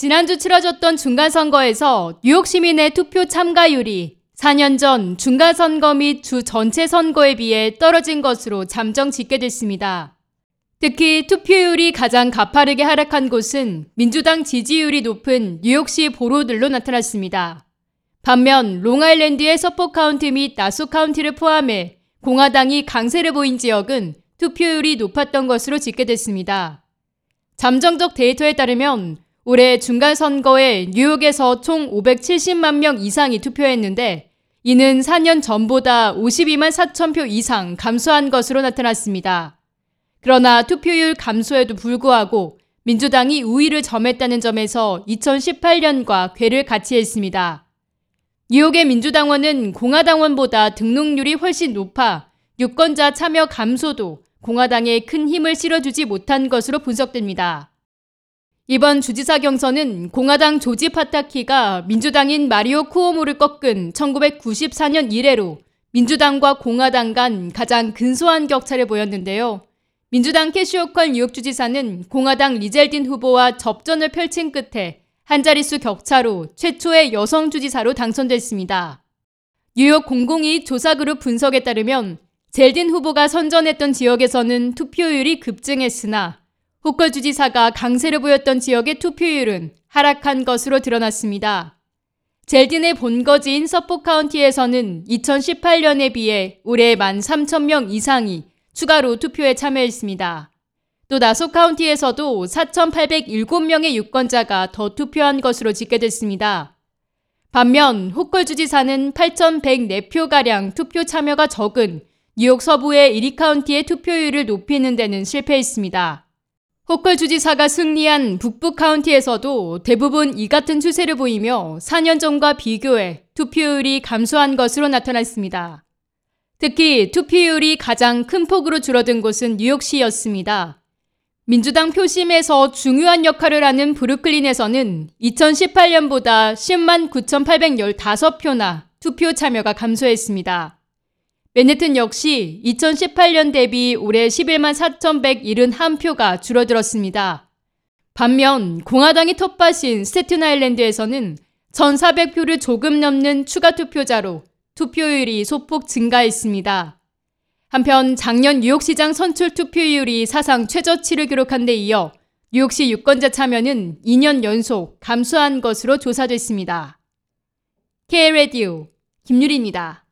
지난주 치러졌던 중간선거에서 뉴욕 시민의 투표 참가율이 4년 전 중간선거 및 주 전체 선거에 비해 떨어진 것으로 잠정 집계됐습니다. 특히 투표율이 가장 가파르게 하락한 곳은 민주당 지지율이 높은 뉴욕시 borough들로 나타났습니다. 반면 롱아일랜드의 서폭 카운티 및 나소 카운티를 포함해 공화당이 강세를 보인 지역은 투표율이 높았던 것으로 집계됐습니다. 잠정적 데이터에 따르면 올해 중간선거에 뉴욕에서 총 570만 명 이상이 투표했는데 이는 4년 전보다 52만 4천 표 이상 감소한 것으로 나타났습니다. 그러나 투표율 감소에도 불구하고 민주당이 우위를 점했다는 점에서 2018년과 괴를 같이 했습니다. 뉴욕의 민주당원은 공화당원보다 등록률이 훨씬 높아 유권자 참여 감소도 공화당에 큰 힘을 실어주지 못한 것으로 분석됩니다. 이번 주지사 경선은 공화당 조지 파타키가 민주당인 마리오 쿠오모를 꺾은 1994년 이래로 민주당과 공화당 간 가장 근소한 격차를 보였는데요. 민주당 캐시오컬 뉴욕 주지사는 공화당 리젤딘 후보와 접전을 펼친 끝에 한 자릿수 격차로 최초의 여성 주지사로 당선됐습니다. 뉴욕 공공이익 조사그룹 분석에 따르면 젤딘 후보가 선전했던 지역에서는 투표율이 급증했으나 호컬 주지사가 강세를 보였던 지역의 투표율은 하락한 것으로 드러났습니다. 젤딘의 본거지인 서폭 카운티에서는 2018년에 비해 올해 1만 3천 명 이상이 추가로 투표에 참여했습니다. 또 나소 카운티에서도 4,807명의 유권자가 더 투표한 것으로 집계됐습니다. 반면 호컬 주지사는 8,104표가량 투표 참여가 적은 뉴욕 서부의 이리 카운티의 투표율을 높이는 데는 실패했습니다. 호컬 주지사가 승리한 북부 카운티에서도 대부분 이 같은 추세를 보이며 4년 전과 비교해 투표율이 감소한 것으로 나타났습니다. 특히 투표율이 가장 큰 폭으로 줄어든 곳은 뉴욕시였습니다. 민주당 표심에서 중요한 역할을 하는 브루클린에서는 2018년보다 10만 9,815표나 투표 참여가 감소했습니다. 맨해튼 역시 2018년 대비 올해 11만 4,171표가 줄어들었습니다. 반면 공화당이 텃밭인 스테튼 아일랜드에서는 1,400표를 조금 넘는 추가 투표자로 투표율이 소폭 증가했습니다. 한편 작년 뉴욕시장 선출 투표율이 사상 최저치를 기록한 데 이어 뉴욕시 유권자 참여는 2년 연속 감소한 것으로 조사됐습니다. K-Radio 김유리입니다.